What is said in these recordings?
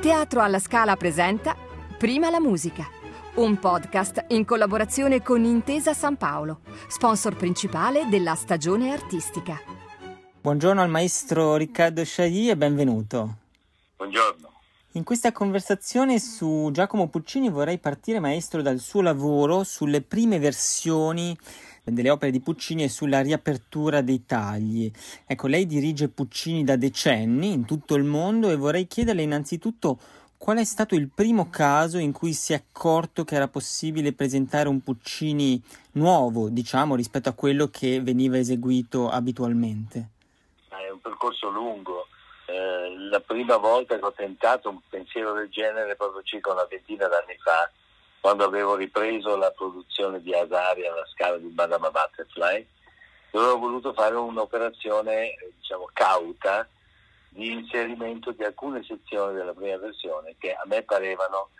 Teatro alla Scala presenta Prima la musica, un podcast in collaborazione con Intesa San Paolo, sponsor principale della stagione artistica. Buongiorno al maestro Riccardo Sciagli e benvenuto. Buongiorno. In questa conversazione su Giacomo Puccini vorrei partire, maestro, dal suo lavoro sulle prime versioni delle opere di Puccini e sulla riapertura dei tagli. Ecco, lei dirige Puccini da decenni in tutto il mondo e vorrei chiederle innanzitutto qual è stato il primo caso in cui si è accorto che era possibile presentare un Puccini nuovo, diciamo, rispetto a quello che veniva eseguito abitualmente. È un percorso lungo. Eh, la prima volta che ho tentato un pensiero del genere proprio circa una ventina d'anni fa quando avevo ripreso la produzione di Asari alla scala di Madame Butterfly, dove ho voluto fare un'operazione diciamo, cauta di inserimento di alcune sezioni della prima versione che a me parevano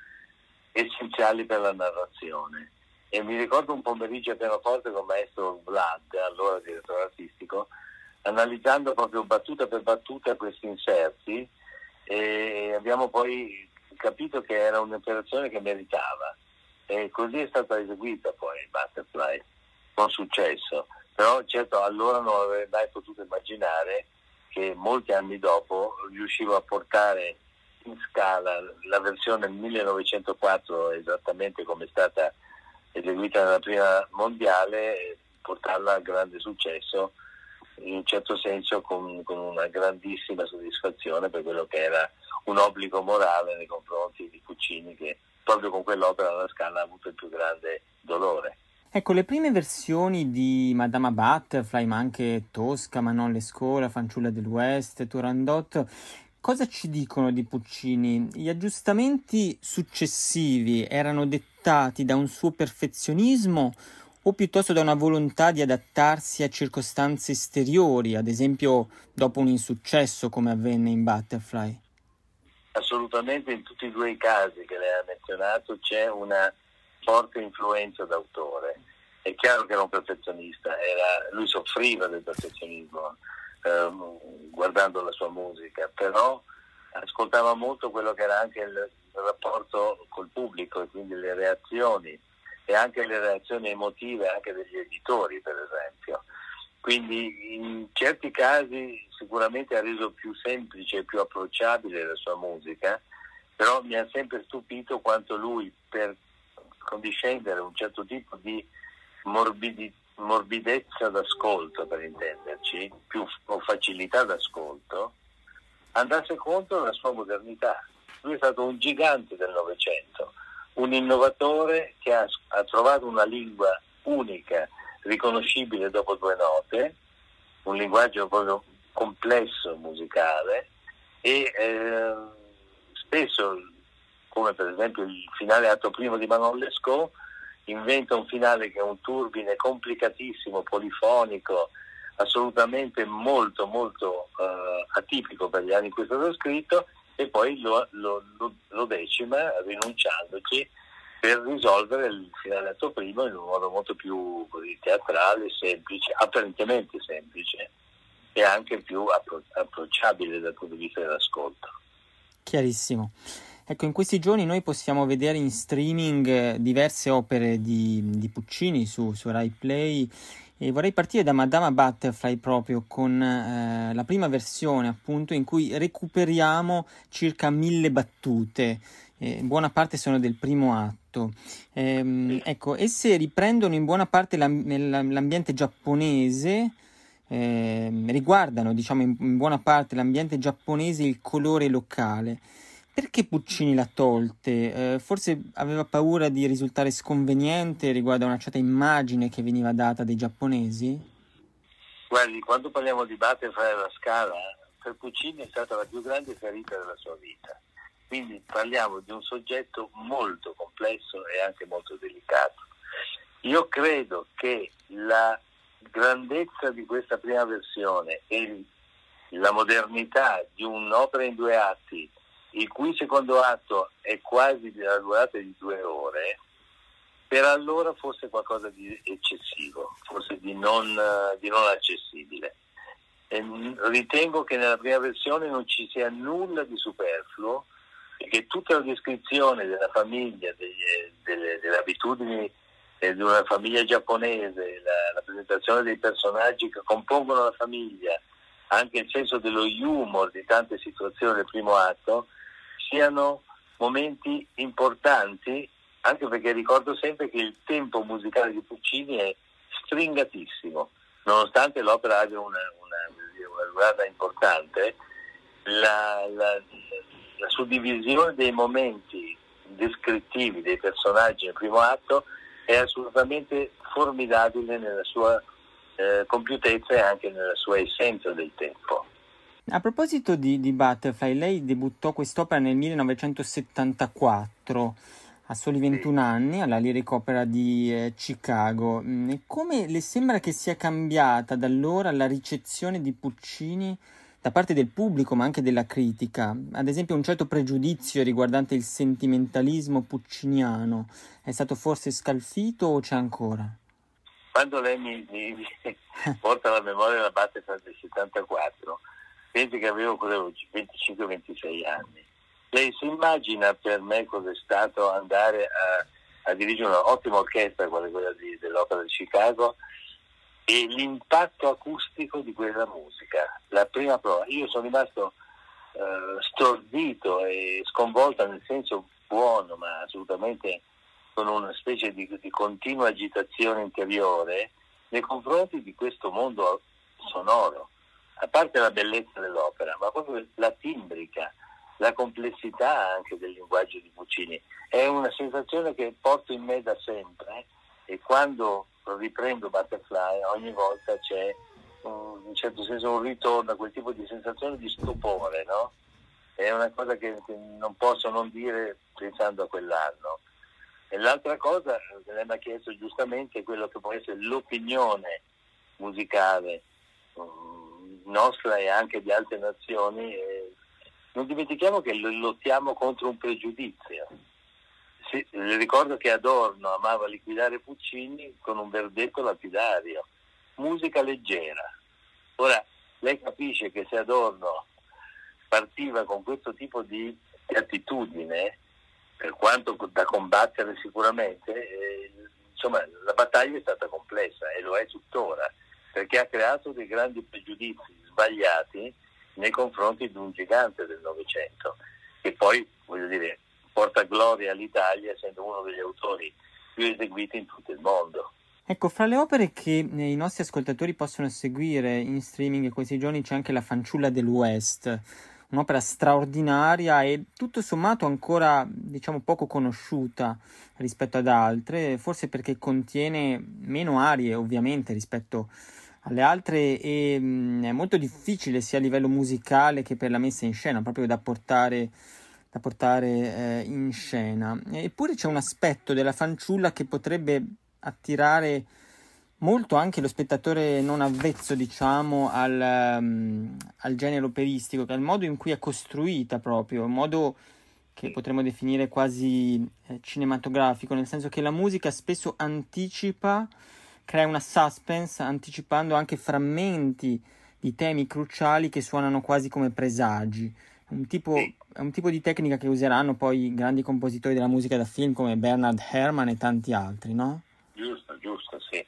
essenziali per la narrazione. E mi ricordo un pomeriggio a pianoforte con il maestro Vlad, allora direttore artistico, analizzando proprio battuta per battuta questi inserti e abbiamo poi capito che era un'operazione che meritava e così è stata eseguita poi Butterfly con successo. Però certo allora non avrei mai potuto immaginare che molti anni dopo riuscivo a portare in scala la versione 1904 esattamente come è stata eseguita nella prima mondiale portarla a grande successo in un certo senso con, con, una grandissima soddisfazione per quello che era un obbligo morale nei confronti di Puccini che proprio con quell'opera la Scala ha avuto il più grande dolore. Ecco, le prime versioni di Madama Butterfly, ma anche Tosca, Manon Lescaut, La fanciulla del West, Turandot, cosa ci dicono di Puccini? Gli aggiustamenti successivi erano dettati da un suo perfezionismo o piuttosto da una volontà di adattarsi a circostanze esteriori, ad esempio dopo un insuccesso come avvenne in Butterfly? Assolutamente in tutti e due i casi che lei ha menzionato c'è una forte influenza d'autore. È chiaro che era un perfezionista, era, lui soffriva del perfezionismo ehm, guardando la sua musica, però ascoltava molto quello che era anche il, rapporto col pubblico e quindi le reazioni e anche le reazioni emotive anche degli editori per esempio. Quindi in certi casi sicuramente ha reso più semplice e più approcciabile la sua musica, però mi ha sempre stupito quanto lui per condiscendere un certo tipo di morbidi, morbidezza d'ascolto, per intenderci, più, o facilità d'ascolto, andasse contro la sua modernità. Lui è stato un gigante del Novecento, un innovatore che ha, ha trovato una lingua unica riconoscibile dopo due note, un linguaggio proprio complesso musicale e eh, spesso, come per esempio il finale atto primo di Manon Lescaut, inventa un finale che è un turbine complicatissimo, polifonico, assolutamente molto molto eh, atipico per gli anni in cui è stato scritto e poi lo, lo, lo, decima rinunciandoci per risolvere il finale atto primo in un modo molto più così, teatrale, semplice, apparentemente semplice e anche più appro- approcciabile dal punto di vista dell'ascolto. Chiarissimo. Ecco, in questi giorni noi possiamo vedere in streaming eh, diverse opere di, di Puccini su, su Rai Play e vorrei partire da Madama Butterfly proprio con eh, la prima versione appunto in cui recuperiamo circa mille battute, eh, buona parte sono del primo atto. Eh, ecco, esse riprendono in buona parte l'ambiente giapponese, eh, riguardano diciamo in, buona parte l'ambiente giapponese e il colore locale. Perché Puccini l'ha tolte? Eh, forse aveva paura di risultare sconveniente riguardo a una certa immagine che veniva data dai giapponesi? Guardi, quando parliamo di Butterfly alla scala, per Puccini è stata la più grande ferita della sua vita. Quindi parliamo di un soggetto molto complesso e anche molto delicato. Io credo che la grandezza di questa prima versione e la modernità di un'opera in due atti il cui secondo atto è quasi della durata di due ore, per allora fosse qualcosa di eccessivo, forse di non, di non accessibile. E ritengo che nella prima versione non ci sia nulla di superfluo, perché tutta la descrizione della famiglia, delle, delle, delle abitudini eh, di una famiglia giapponese, la, la, presentazione dei personaggi che compongono la famiglia, anche il senso dello humor di tante situazioni del primo atto, siano momenti importanti, anche perché ricordo sempre che il tempo musicale di Puccini è stringatissimo, nonostante l'opera abbia una, una, una durata importante, la, la, la suddivisione dei momenti descrittivi dei personaggi nel primo atto è assolutamente formidabile nella sua eh, compiutezza e anche nella sua essenza del tempo. A proposito di, di Butterfly, lei debuttò quest'opera nel 1974 a soli 21 anni alla Lyric Opera di eh, Chicago. Mm, e come le sembra che sia cambiata da allora la ricezione di Puccini da parte del pubblico ma anche della critica? Ad esempio un certo pregiudizio riguardante il sentimentalismo pucciniano è stato forse scalfito o c'è ancora? Quando lei mi, mi, mi porta alla memoria la battaglia del 74, pensi che avevo 25-26 anni lei si immagina per me cosa è stato andare a, a dirigere un'ottima orchestra, quale quella di, dell'Opera di Chicago, e l'impatto acustico di quella musica. La prima prova, io sono rimasto eh, stordito e sconvolto nel senso buono, ma assolutamente con una specie di, di continua agitazione interiore nei confronti di questo mondo sonoro. A parte la bellezza dell'opera, ma proprio la timbrica, la complessità anche del linguaggio di Puccini. È una sensazione che porto in me da sempre e quando riprendo Butterfly ogni volta c'è un, in certo senso un ritorno a quel tipo di sensazione di stupore, no? È una cosa che, non posso non dire pensando a quell'anno. E l'altra cosa che lei mi ha chiesto giustamente è quello che può essere l'opinione musicale um, nostra e anche di altre nazioni non dimentichiamo che lottiamo contro un pregiudizio. Sì, ricordo che Adorno amava liquidare Puccini con un verdetto lapidario, musica leggera. Ora, lei capisce che se Adorno partiva con questo tipo di attitudine, per quanto da combattere sicuramente, eh, insomma, la battaglia è stata complessa e lo è tuttora, perché ha creato dei grandi pregiudizi sbagliati nei confronti di un gigante del Novecento, che poi, voglio dire, porta gloria all'Italia essendo uno degli autori più eseguiti in tutto il mondo. Ecco, fra le opere che i nostri ascoltatori possono seguire in streaming questi giorni c'è anche La fanciulla dell'West, un'opera straordinaria e tutto sommato ancora, diciamo, poco conosciuta rispetto ad altre, forse perché contiene meno arie, ovviamente, rispetto alle altre e mh, mm, è molto difficile sia a livello musicale che per la messa in scena, proprio da portare, da portare eh, in scena. Eppure c'è un aspetto della fanciulla che potrebbe attirare molto anche lo spettatore non avvezzo, diciamo, al, um, al genere operistico, il modo in cui è costruita proprio, un modo che potremmo definire quasi eh, cinematografico, nel senso che la musica spesso anticipa crea una suspense anticipando anche frammenti di temi cruciali che suonano quasi come presagi. Un tipo, è un tipo di tecnica che useranno poi grandi compositori della musica da film come Bernard Herrmann e tanti altri, no? Giusto, giusto, sì.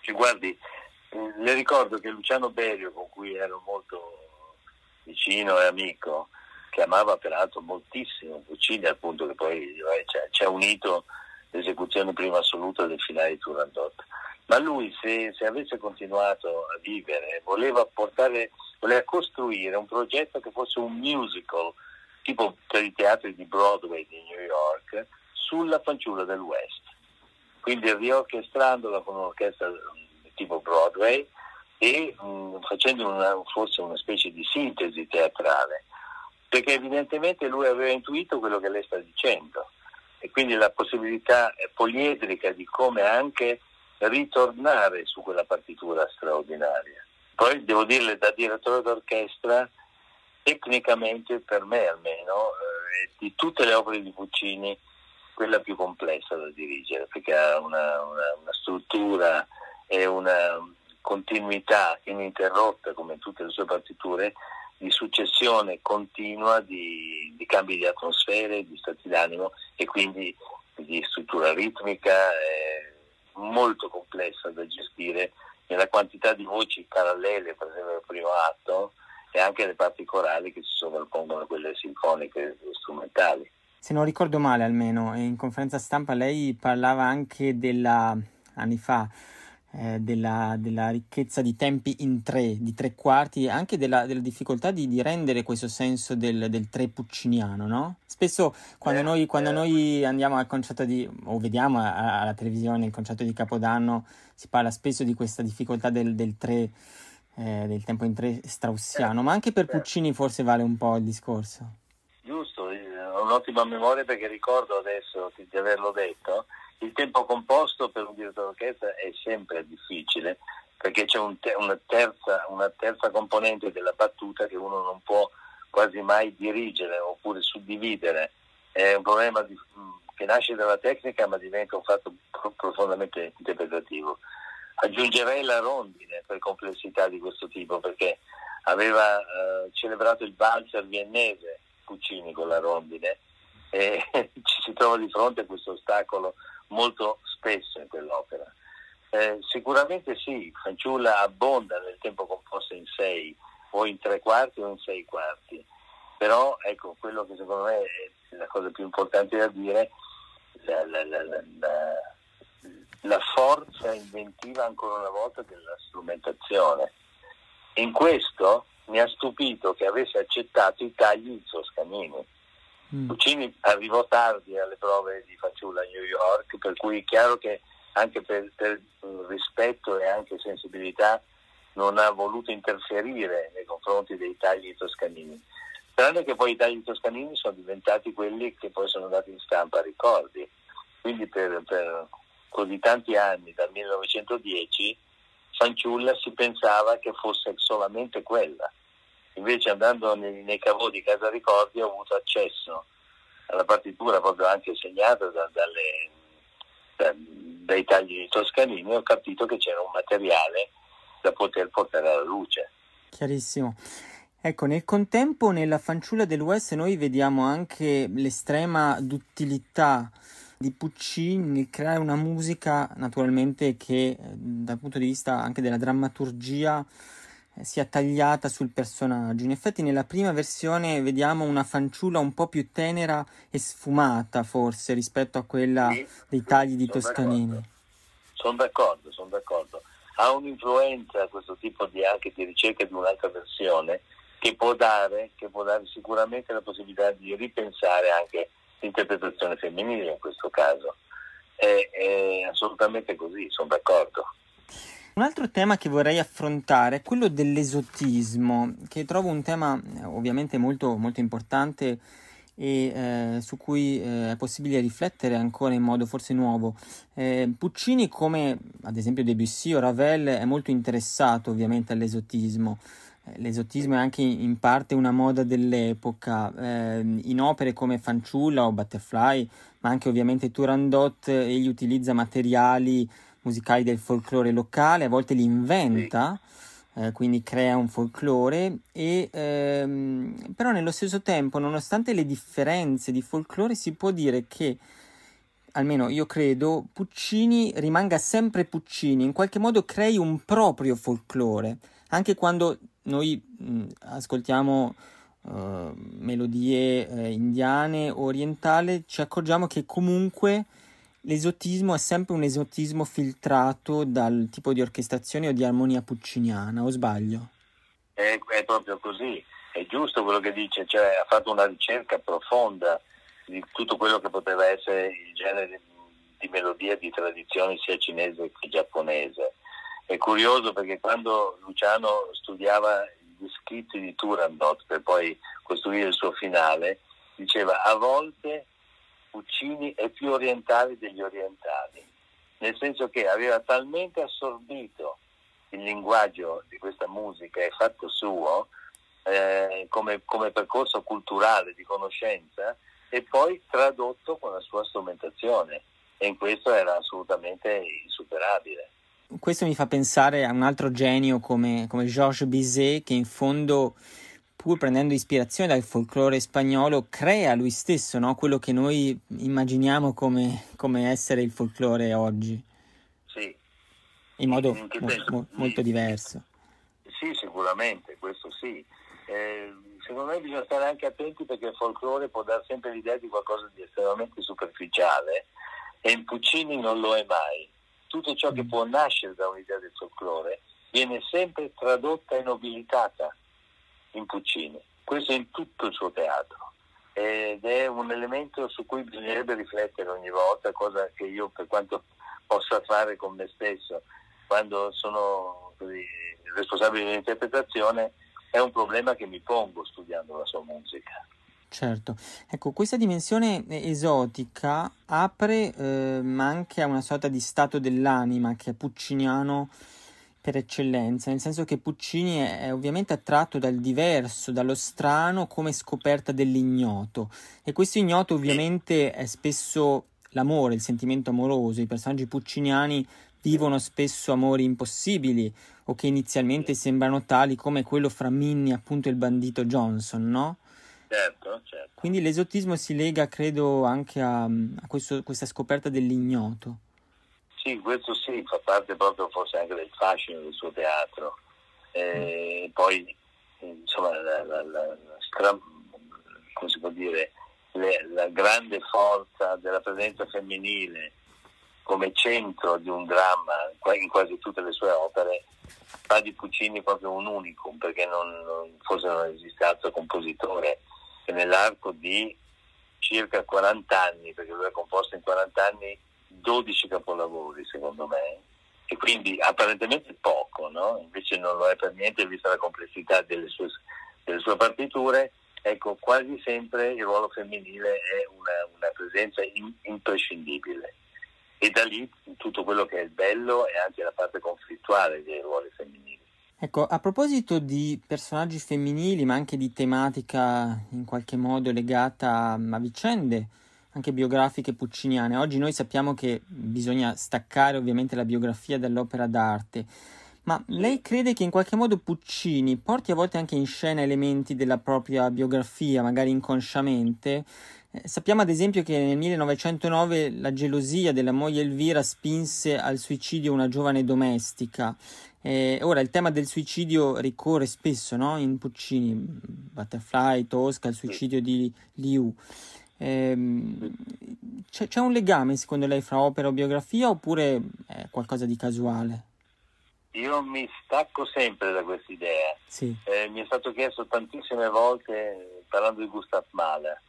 Cioè, guardi, le ricordo che Luciano Berio, con cui ero molto vicino e amico, che amava peraltro moltissimo Puccini, al punto che poi eh, ci ha unito l'esecuzione prima assoluta del finale di Turandot ma lui se, se, avesse continuato a vivere voleva, portare, voleva costruire un progetto che fosse un musical tipo per i teatri di Broadway di New York sulla fanciulla del West. Quindi riorchestrandola con un'orchestra tipo Broadway e mh, mm, facendo una, forse una specie di sintesi teatrale. Perché evidentemente lui aveva intuito quello che lei sta dicendo. E quindi la possibilità poliedrica di come anche ritornare su quella partitura straordinaria. Poi devo dirle da direttore d'orchestra, tecnicamente per me almeno, eh, di tutte le opere di Puccini, quella più complessa da dirigere, perché ha una, una, una struttura e una continuità ininterrotta, come tutte le sue partiture, di successione continua di di cambi di atmosfere, di stati d'animo e quindi di struttura ritmica eh, molto complessa da gestire nella quantità di voci parallele, per esempio nel primo atto, e anche le parti corali che si sovrappongono a quelle sinfoniche e strumentali. Se non ricordo male almeno, in conferenza stampa lei parlava anche della, anni fa, eh, della, della, ricchezza di tempi in tre, di tre quarti, anche della, della difficoltà di, di, rendere questo senso del, del tre pucciniano, no? Spesso quando, eh, noi, quando eh. noi, andiamo al concerto di, o vediamo alla televisione il concerto di Capodanno, si parla spesso di questa difficoltà del, del tre, eh, del tempo in tre straussiano, ma anche per Puccini forse vale un po' il discorso. Giusto, ho un'ottima memoria perché ricordo adesso di averlo detto il tempo composto per un direttore d'orchestra è sempre difficile perché c'è un te- una, terza, una, terza, componente della battuta che uno non può quasi mai dirigere oppure suddividere. È un problema di, che nasce dalla tecnica ma diventa un fatto profondamente interpretativo. Aggiungerei la rondine per complessità di questo tipo perché aveva eh, celebrato il valzer viennese Puccini con la rondine e ci si trova di fronte a questo ostacolo molto spesso in quell'opera. Eh, sicuramente sì, Fanciulla abbonda nel tempo composto in sei o in tre quarti o in sei quarti, però ecco, quello che secondo me è la cosa più importante da dire, la, la, la, la forza inventiva ancora una volta della strumentazione. In questo mi ha stupito che avesse accettato i tagli di Toscanini Mm. Puccini arrivò tardi alle prove di fanciulla a New York, per cui è chiaro che anche per, per rispetto e anche sensibilità non ha voluto interferire nei confronti dei tagli toscanini. Tranne che poi i tagli toscanini sono diventati quelli che poi sono andati in stampa ricordi. Quindi per, per così tanti anni, dal 1910, fanciulla si pensava che fosse solamente quella invece andando nei, nei cavò di Casa Ricordi ho avuto accesso alla partitura proprio anche segnata da, dalle, da, dai tagli di Toscanini e ho capito che c'era un materiale da poter portare alla luce. Chiarissimo. Ecco, nel contempo nella fanciulla dell'West noi vediamo anche l'estrema duttilità di Puccini nel creare una musica naturalmente che eh, dal punto di vista anche della drammaturgia sia tagliata sul personaggio. In effetti nella prima versione vediamo una fanciulla un po' più tenera e sfumata forse rispetto a quella sì, dei tagli di Toscanini. Sono d'accordo, sono d'accordo. Ha un'influenza questo tipo di, anche di ricerca di un'altra versione che può, dare, che può dare sicuramente la possibilità di ripensare anche l'interpretazione femminile in questo caso. È, è assolutamente così, sono d'accordo. Un altro tema che vorrei affrontare è quello dell'esotismo, che trovo un tema eh, ovviamente molto, molto importante e eh, su cui eh, è possibile riflettere ancora in modo forse nuovo. Eh, Puccini, come ad esempio Debussy o Ravel, è molto interessato ovviamente all'esotismo. Eh, l'esotismo è anche in parte una moda dell'epoca, eh, in opere come Fanciulla o Butterfly, ma anche ovviamente Turandot, egli utilizza materiali musicali del folklore locale, a volte li inventa, eh, quindi crea un folklore, e, ehm, però nello stesso tempo, nonostante le differenze di folklore, si può dire che, almeno io credo, Puccini rimanga sempre Puccini, in qualche modo crei un proprio folklore, anche quando noi mh, ascoltiamo uh, melodie uh, indiane orientali, ci accorgiamo che comunque L'esotismo è sempre un esotismo filtrato dal tipo di orchestrazione o di armonia pucciniana, o sbaglio? È, è proprio così, è giusto quello che dice, cioè ha fatto una ricerca profonda di tutto quello che poteva essere il genere di melodia di tradizione sia cinese che giapponese. È curioso perché quando Luciano studiava gli scritti di Turandot per poi costruire il suo finale, diceva a volte Puccini è più orientale degli orientali, nel senso che aveva talmente assorbito il linguaggio di questa musica e fatto suo eh, come, come percorso culturale di conoscenza e poi tradotto con la sua strumentazione e in questo era assolutamente insuperabile. Questo mi fa pensare a un altro genio come, come Georges Bizet che in fondo pur prendendo ispirazione dal folklore spagnolo, crea lui stesso no? quello che noi immaginiamo come, come, essere il folklore oggi. Sì. In modo in mo- mo- molto diverso. Sì, sicuramente, questo sì. Eh, secondo me bisogna stare anche attenti perché il folklore può dare sempre l'idea di qualcosa di estremamente superficiale e in Puccini non lo è mai. Tutto ciò che mm. può nascere da un'idea del folklore viene sempre tradotta e nobilitata in Puccini. Questo in tutto il suo teatro ed è un elemento su cui bisognerebbe riflettere ogni volta, cosa che io per quanto possa fare con me stesso quando sono responsabile dell'interpretazione è un problema che mi pongo studiando la sua musica. Certo, ecco, questa dimensione esotica apre eh, anche a una sorta di stato dell'anima che è pucciniano per eccellenza, nel senso che Puccini è, ovviamente attratto dal diverso, dallo strano come scoperta dell'ignoto e questo ignoto ovviamente è spesso l'amore, il sentimento amoroso, i personaggi pucciniani vivono spesso amori impossibili o che inizialmente sembrano tali come quello fra Minnie appunto e il bandito Johnson, no? Certo, certo. Quindi l'esotismo si lega, credo, anche a, a questo, questa scoperta dell'ignoto. Sì, questo sì, fa parte proprio forse anche del fascino del suo teatro. E mm. poi, insomma, la, la, la, stra, come si può dire, le, la grande forza della presenza femminile come centro di un dramma in quasi tutte le sue opere fa di Puccini proprio un unicum perché non, non, forse non esiste altro compositore che nell'arco di circa 40 anni, perché lui ha composto in 40 anni 12 capolavori secondo me, e quindi apparentemente poco, no? invece non lo è per niente vista la complessità delle sue, delle sue partiture, ecco quasi sempre il ruolo femminile è una, una presenza in, imprescindibile e da lì tutto quello che è il bello e anche la parte conflittuale dei ruoli femminili. Ecco, a proposito di personaggi femminili, ma anche di tematica in qualche modo legata a vicende anche biografiche pucciniane, oggi noi sappiamo che bisogna staccare ovviamente la biografia dall'opera d'arte, ma lei crede che in qualche modo Puccini porti a volte anche in scena elementi della propria biografia, magari inconsciamente? Eh, sappiamo ad esempio che nel 1909 la gelosia della moglie Elvira spinse al suicidio una giovane domestica. Eh, ora il tema del suicidio ricorre spesso no? in Puccini, Butterfly, Tosca, il suicidio di Liu. Eh, c'è, c'è un legame secondo lei fra opera o biografia oppure è qualcosa di casuale? Io mi stacco sempre da questa idea. Sì. Eh, mi è stato chiesto tantissime volte, parlando di Gustav Mahler,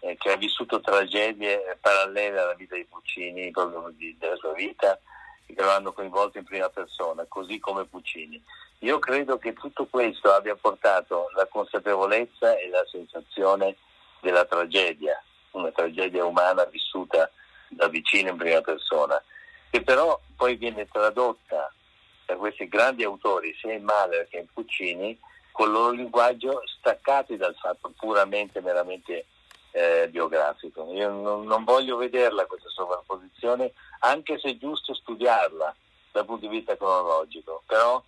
eh, che ha vissuto tragedie parallele alla vita di Puccini, proprio di, della sua vita, che lo hanno coinvolto in prima persona, così come Puccini. Io credo che tutto questo abbia portato la consapevolezza e la sensazione della tragedia, una tragedia umana vissuta da vicino in prima persona, che però poi viene tradotta da questi grandi autori, sia in Mahler che in Puccini, con il loro linguaggio staccati dal fatto puramente, meramente eh, biografico. Io non, non, voglio vederla questa sovrapposizione, anche se è giusto studiarla dal punto di vista cronologico, però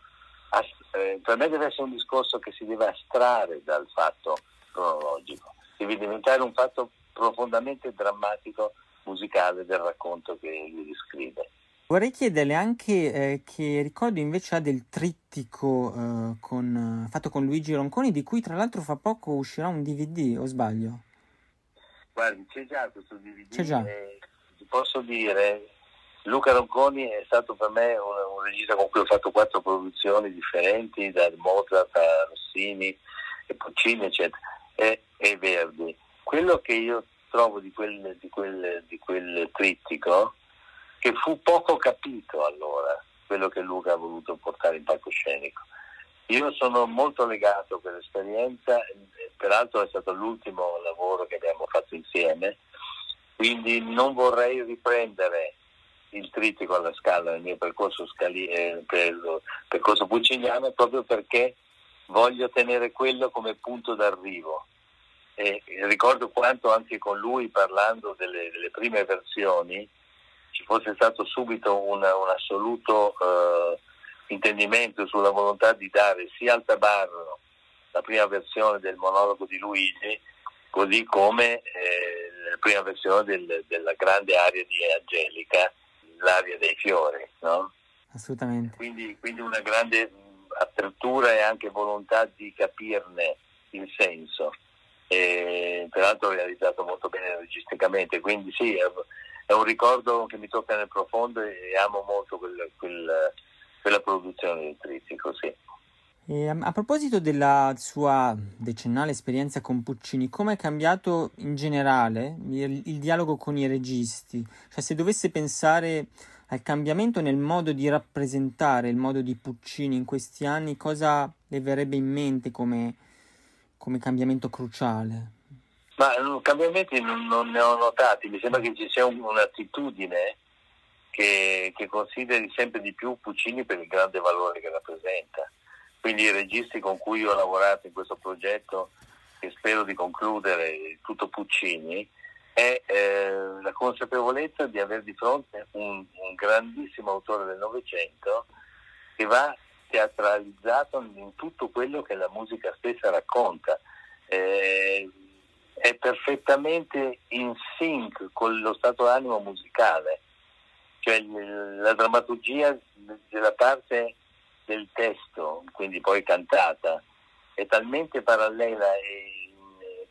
eh, per me deve essere un discorso che si deve astrarre dal fatto cronologico, deve diventare un fatto profondamente drammatico musicale del racconto che lui descrive. Vorrei chiederle anche eh, che ricordo invece ha del trittico eh, con, fatto con Luigi Ronconi, di cui tra l'altro fra poco uscirà un DVD, o sbaglio? Guardi, c'è già questo DVD. C'è già. ti posso dire, Luca Ronconi è stato per me un, un, regista con cui ho fatto quattro produzioni differenti, da Mozart a Rossini e Puccini, eccetera, e, e Verdi. Quello che io trovo di quel, di quel, di quel trittico, che fu poco capito allora, quello che Luca ha voluto portare in palcoscenico. Io sono molto legato a quell'esperienza peraltro è stato l'ultimo lavoro che abbiamo fatto insieme, quindi non vorrei riprendere il trittico alla scala nel mio percorso, scali- eh, per, percorso pucciniano proprio perché voglio tenere quello come punto d'arrivo. E ricordo quanto anche con lui parlando delle, delle prime versioni ci fosse stato subito una, un assoluto eh, intendimento sulla volontà di dare sia al tabarro la prima versione del monologo di Luigi, così come eh, la prima versione del, della grande aria di Angelica, l'aria dei fiori. No? Assolutamente. Quindi, quindi una grande apertura e anche volontà di capirne il senso. E, peraltro realizzato molto bene registicamente, quindi sì, è, un ricordo che mi tocca nel profondo e amo molto quel, quel, quella produzione del trittico, sì. E a proposito della sua decennale esperienza con Puccini, come è cambiato in generale il, il, dialogo con i registi? Cioè, se dovesse pensare al cambiamento nel modo di rappresentare il modo di Puccini in questi anni, cosa le verrebbe in mente come, come cambiamento cruciale? Ma cambiamenti non, non, ne ho notati, mi sembra che ci sia un, un'attitudine che, che consideri sempre di più Puccini per il grande valore che rappresenta quindi i registi con cui ho lavorato in questo progetto che spero di concludere, tutto Puccini, è eh, la consapevolezza di avere di fronte un, un grandissimo autore del Novecento che va teatralizzato in tutto quello che la musica stessa racconta. Eh, è perfettamente in sync con lo stato d'animo musicale, cioè la drammaturgia della parte del testo, quindi poi cantata, è talmente parallela e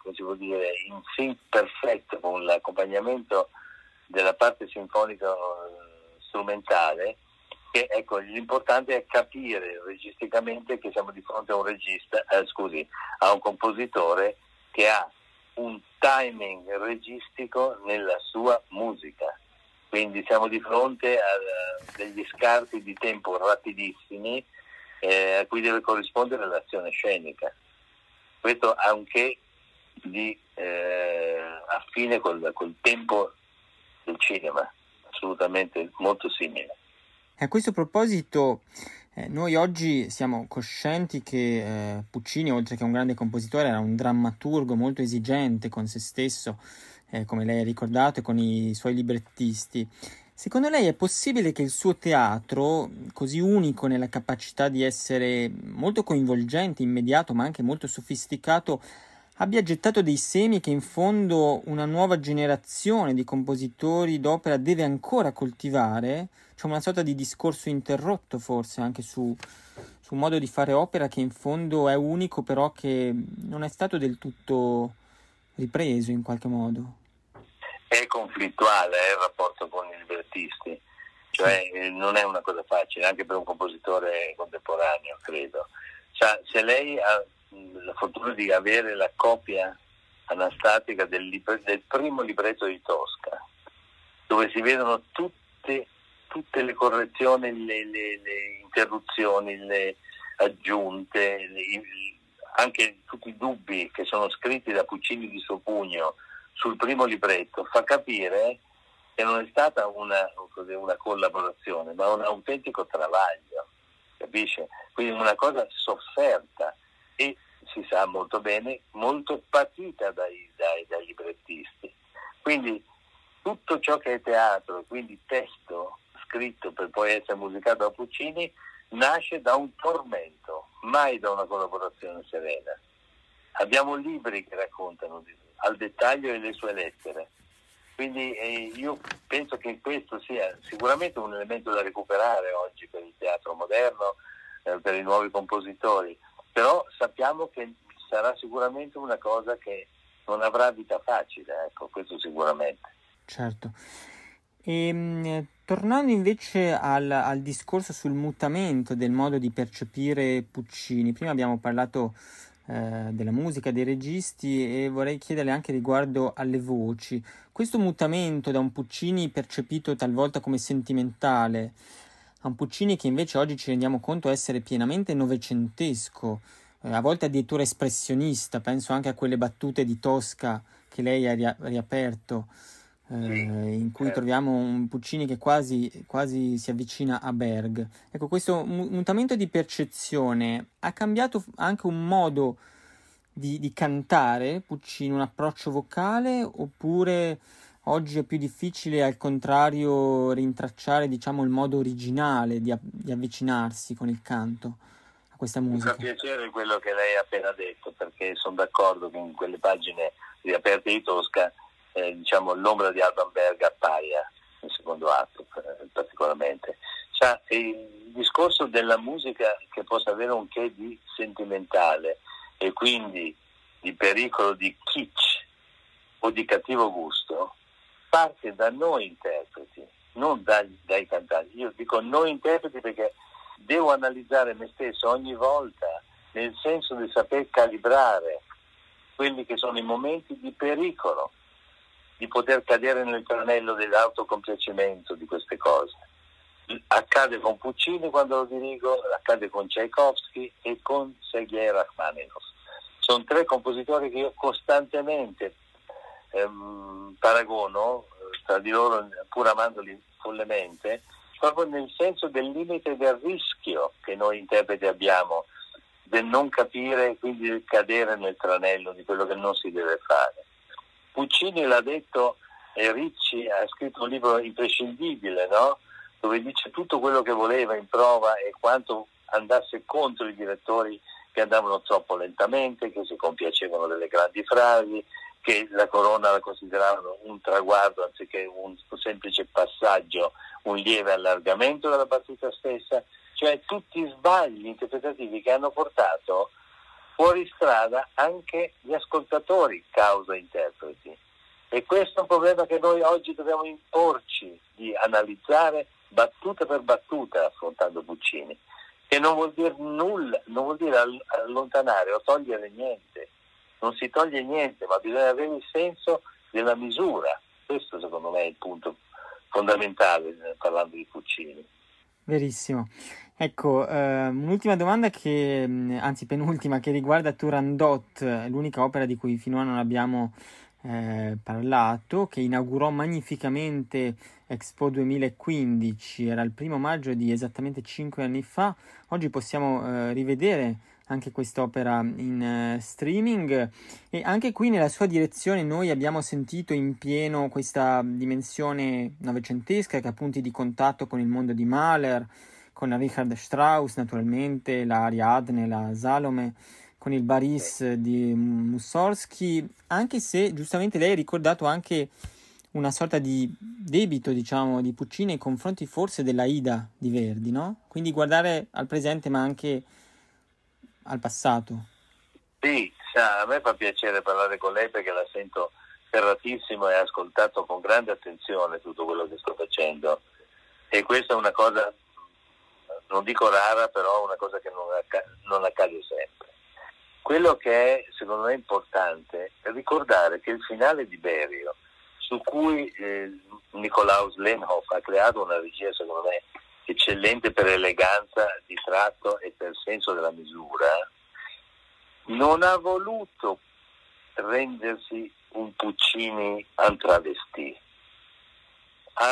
come si può dire, in sync perfetto con l'accompagnamento della parte sinfonica eh, strumentale che ecco, l'importante è capire registicamente che siamo di fronte a un regista, eh, scusi, a un compositore che ha un timing registico nella sua musica quindi siamo di fronte a degli scarti di tempo rapidissimi eh, a cui deve corrispondere l'azione scenica. Questo anche di eh, affine col, col tempo del cinema, assolutamente molto simile. A questo proposito, eh, noi oggi siamo coscienti che eh, Puccini, oltre che un grande compositore, era un drammaturgo molto esigente con se stesso eh, come lei ha ricordato, e con i suoi librettisti. Secondo lei è possibile che il suo teatro, così unico nella capacità di essere molto coinvolgente, immediato, ma anche molto sofisticato, abbia gettato dei semi che in fondo una nuova generazione di compositori d'opera deve ancora coltivare? C'è una sorta di discorso interrotto forse anche su, su un modo di fare opera che in fondo è unico, però che non è stato del tutto ripreso in qualche modo? È conflittuale eh, il rapporto con i librettisti, cioè sì. non è una cosa facile, anche per un compositore contemporaneo, credo. Cioè, se lei ha la fortuna di avere la copia anastatica del, libr- del primo libretto di Tosca, dove si vedono tutte, tutte le correzioni, le, le, le interruzioni, le aggiunte, le, anche tutti i dubbi che sono scritti da Puccini di suo pugno sul primo libretto, fa capire che non è stata una, una collaborazione, ma un autentico travaglio, capisce? Quindi una cosa sofferta e si sa molto bene, molto patita dai, dai, dai librettisti. Quindi tutto ciò che è teatro, quindi testo scritto per poi essere musicato da Puccini, nasce da un tormento, mai da una collaborazione serena. Abbiamo libri che raccontano al dettaglio le sue lettere. Quindi eh, io penso che questo sia sicuramente un elemento da recuperare oggi per il teatro moderno, eh, per i nuovi compositori, però sappiamo che sarà sicuramente una cosa che non avrà vita facile, ecco, questo sicuramente. Certo. E, ehm, tornando invece al, al, discorso sul mutamento del modo di percepire Puccini, prima abbiamo parlato eh, della musica, dei registi e vorrei chiederle anche riguardo alle voci. Questo mutamento da un Puccini percepito talvolta come sentimentale a un Puccini che invece oggi ci rendiamo conto essere pienamente novecentesco, eh, a volte addirittura espressionista, penso anche a quelle battute di Tosca che lei ha riaperto eh, in cui certo. troviamo un Puccini che quasi, quasi, si avvicina a Berg. Ecco, questo mutamento di percezione ha cambiato anche un modo di, di cantare Puccini, un approccio vocale, oppure oggi è più difficile al contrario rintracciare diciamo, il modo originale di, di avvicinarsi con il canto a questa musica. Mi fa piacere quello che lei ha appena detto, perché sono d'accordo che in quelle pagine riaperte di Tosca, eh, diciamo, l'ombra di Alban Berg appaia nel secondo atto eh, particolarmente. Cioè, il discorso della musica che possa avere un che di sentimentale e quindi di pericolo di kitsch o di cattivo gusto parte da noi interpreti, non dai, dai cantanti. Io dico noi interpreti perché devo analizzare me stesso ogni volta nel senso di saper calibrare quelli che sono i momenti di pericolo, di poter cadere nel tranello dell'autocompiacimento di queste cose. Accade con Puccini quando lo dirigo, accade con Tchaikovsky e con Sergei Rachmaninoff. Sono tre compositori che io costantemente ehm, paragono eh, tra di loro, pur amandoli follemente, proprio nel senso del limite del rischio che noi interpreti abbiamo del non capire e quindi del cadere nel tranello di quello che non si deve fare. Puccini l'ha detto e Ricci ha scritto un libro imprescindibile, no? dove dice tutto quello che voleva in prova e quanto andasse contro i direttori che andavano troppo lentamente, che si compiacevano delle grandi frasi, che la corona la consideravano un traguardo anziché un semplice passaggio, un lieve allargamento della partita stessa, cioè tutti sbagli interpretativi che hanno portato fuori strada anche gli ascoltatori causa interpreti. E questo è un problema che noi oggi dobbiamo imporci di analizzare battuta per battuta affrontando Puccini, che non vuol dire nulla, non vuol dire allontanare o togliere niente, non si toglie niente, ma bisogna avere il senso della misura. Questo secondo me è il punto fondamentale eh, parlando di Puccini. Verissimo. Ecco, eh, un'ultima domanda che, mm, anzi penultima, che riguarda Turandot, l'unica opera di cui finora non abbiamo eh, parlato, che inaugurò magnificamente Expo 2015, era il primo maggio di esattamente cinque anni fa. Oggi possiamo eh, rivedere anche quest'opera in uh, streaming e anche qui nella sua direzione noi abbiamo sentito in pieno questa dimensione novecentesca che ha punti di contatto con il mondo di Mahler, con Richard Strauss naturalmente, la Ariadne, la Salome, con il Baris di Mussorgsky, anche se giustamente lei ha ricordato anche una sorta di debito, diciamo, di Puccini nei confronti forse della Ida di Verdi, no? Quindi guardare al presente ma anche al passato. Sì, sa, a me fa piacere parlare con lei perché la sento ferratissimo e ha ascoltato con grande attenzione tutto quello che sto facendo e questa è una cosa, non dico rara, però una cosa che non, acc- non accade sempre. Quello che è secondo me importante è ricordare che il finale di Berio, su cui eh, Nicolaus Lenhoff ha creato una regia secondo me eccellente per eleganza di tratto senso della misura, non ha voluto rendersi un Puccini en travesti.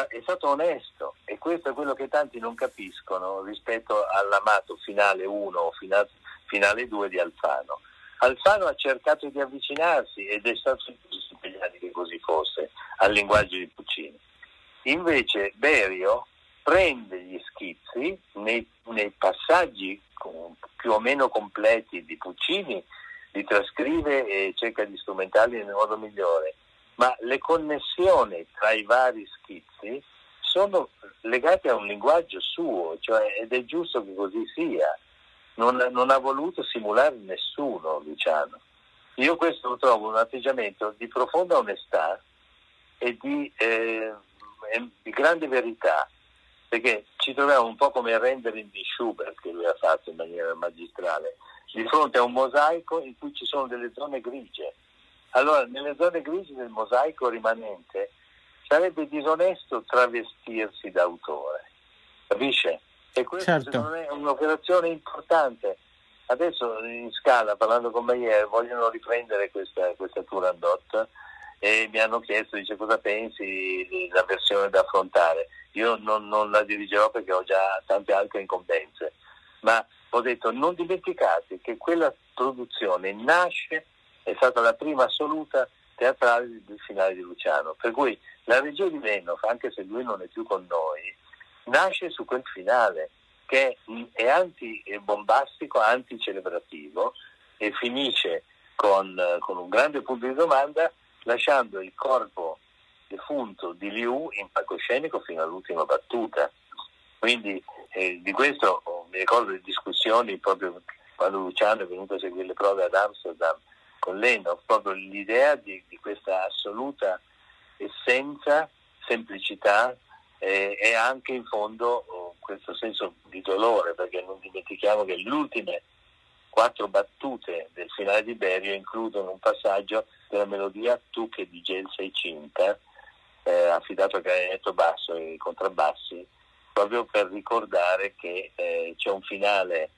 è stato onesto e questo è quello che tanti non capiscono rispetto all'amato finale 1 o finale, finale 2 di Alfano. Alfano ha cercato di avvicinarsi ed è stato impegnati che così fosse al linguaggio di Puccini. Invece Berio prende gli schizzi nei, nei passaggi più o meno completi di Puccini, li trascrive e cerca di strumentarli nel modo migliore, ma le connessioni tra i vari schizzi sono legate a un linguaggio suo, cioè, ed è giusto che così sia. Non, non ha voluto simulare nessuno, Luciano. Io questo lo trovo un atteggiamento di profonda onestà e di, eh, di grande verità perché ci troviamo un po' come il rendering di Schubert che lui ha fatto in maniera magistrale, di fronte a un mosaico in cui ci sono delle zone grigie. Allora, nelle zone grigie del mosaico rimanente sarebbe disonesto travestirsi d'autore, capisce? E questa certo. secondo me è un'operazione importante. Adesso in scala, parlando con Bayer, vogliono riprendere questa, questa Turandot e mi hanno chiesto, dice cosa pensi della versione da affrontare? Io non, non la dirigerò perché ho già tante altre incombenze, ma ho detto non dimenticate che quella produzione nasce, è stata la prima assoluta teatrale del finale di Luciano, per cui la regia di Lennox, anche se lui non è più con noi, nasce su quel finale, perché è anti-bombastico, anti-celebrativo e finisce con, con, un grande punto di domanda lasciando il corpo defunto di Liu in palcoscenico fino all'ultima battuta. Quindi eh, di questo oh, mi ricordo le discussioni proprio quando Luciano è venuto a seguire le prove ad Amsterdam con Leno, proprio l'idea di, di questa assoluta essenza, semplicità eh, e anche in fondo oh, questo senso di dolore, perché non dimentichiamo che le ultime quattro battute del finale di Berio includono un passaggio della melodia Tu che di Gel sei cinta, eh, affidato a clarinetto basso e contrabbassi, proprio per ricordare che eh, c'è un finale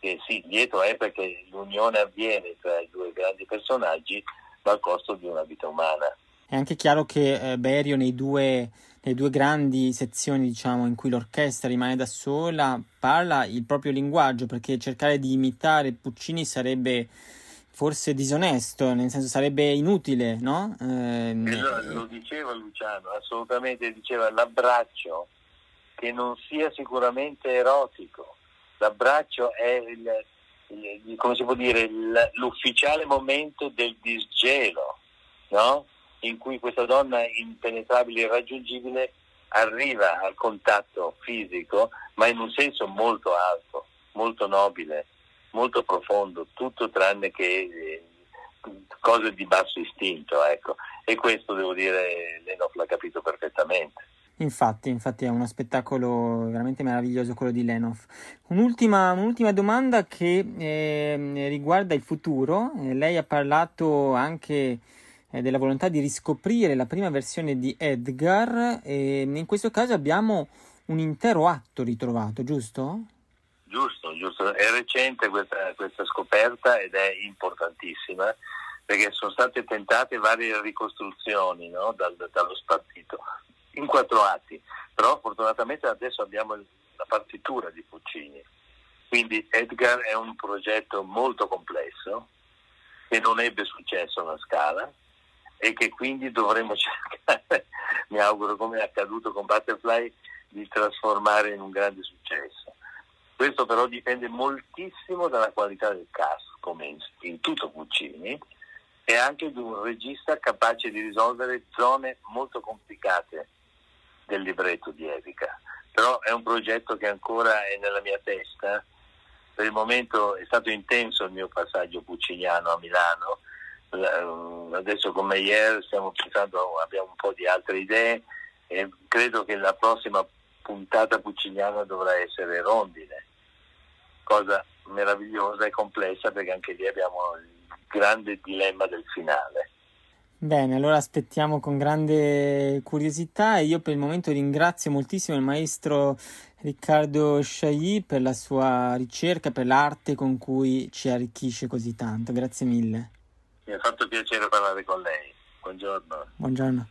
che sì, dietro è perché l'unione avviene tra i due grandi personaggi, ma al costo di una vita umana. È anche chiaro che eh, Berio nei due, nei due grandi sezioni diciamo, in cui l'orchestra rimane da sola parla il proprio linguaggio perché cercare di imitare Puccini sarebbe forse disonesto, nel senso sarebbe inutile, no? Eh, lo, lo diceva Luciano, assolutamente diceva l'abbraccio che non sia sicuramente erotico, l'abbraccio è il, il, come si può dire, l'ufficiale momento del disgelo, no? In cui questa donna impenetrabile e irraggiungibile arriva al contatto fisico, ma in un senso molto alto, molto nobile, molto profondo, tutto tranne che eh, cose di basso istinto, ecco. E questo devo dire Lenoff l'ha capito perfettamente. Infatti, infatti è uno spettacolo veramente meraviglioso quello di Lenoff. Un'ultima, un'ultima domanda che eh, riguarda il futuro. Eh, lei ha parlato anche eh, della volontà di riscoprire la prima versione di Edgar e in questo caso abbiamo un intero atto ritrovato, giusto? Giusto, giusto. È recente questa, questa scoperta ed è importantissima perché sono state tentate varie ricostruzioni no? Dal, dallo spartito in quattro atti, però fortunatamente adesso abbiamo la partitura di Puccini. Quindi Edgar è un progetto molto complesso che non ebbe successo alla scala e che quindi dovremo cercare, mi auguro come è accaduto con Butterfly, di trasformare in un grande successo. Questo però dipende moltissimo dalla qualità del cast, come in, in tutto Puccini, e anche di un regista capace di risolvere zone molto complicate del libretto di Evica. Però è un progetto che ancora è nella mia testa. Per il momento è stato intenso il mio passaggio pucciniano a Milano. Adesso con Meyer stiamo pensando, abbiamo un po' di altre idee e credo che la prossima puntata pucciniana dovrà essere Rondine, cosa meravigliosa e complessa perché anche lì abbiamo il grande dilemma del finale. Bene, allora aspettiamo con grande curiosità e io per il momento ringrazio moltissimo il maestro Riccardo Sciagli per la sua ricerca, per l'arte con cui ci arricchisce così tanto. Grazie mille. Mi ha fatto piacere parlare con lei. Buongiorno. Buongiorno.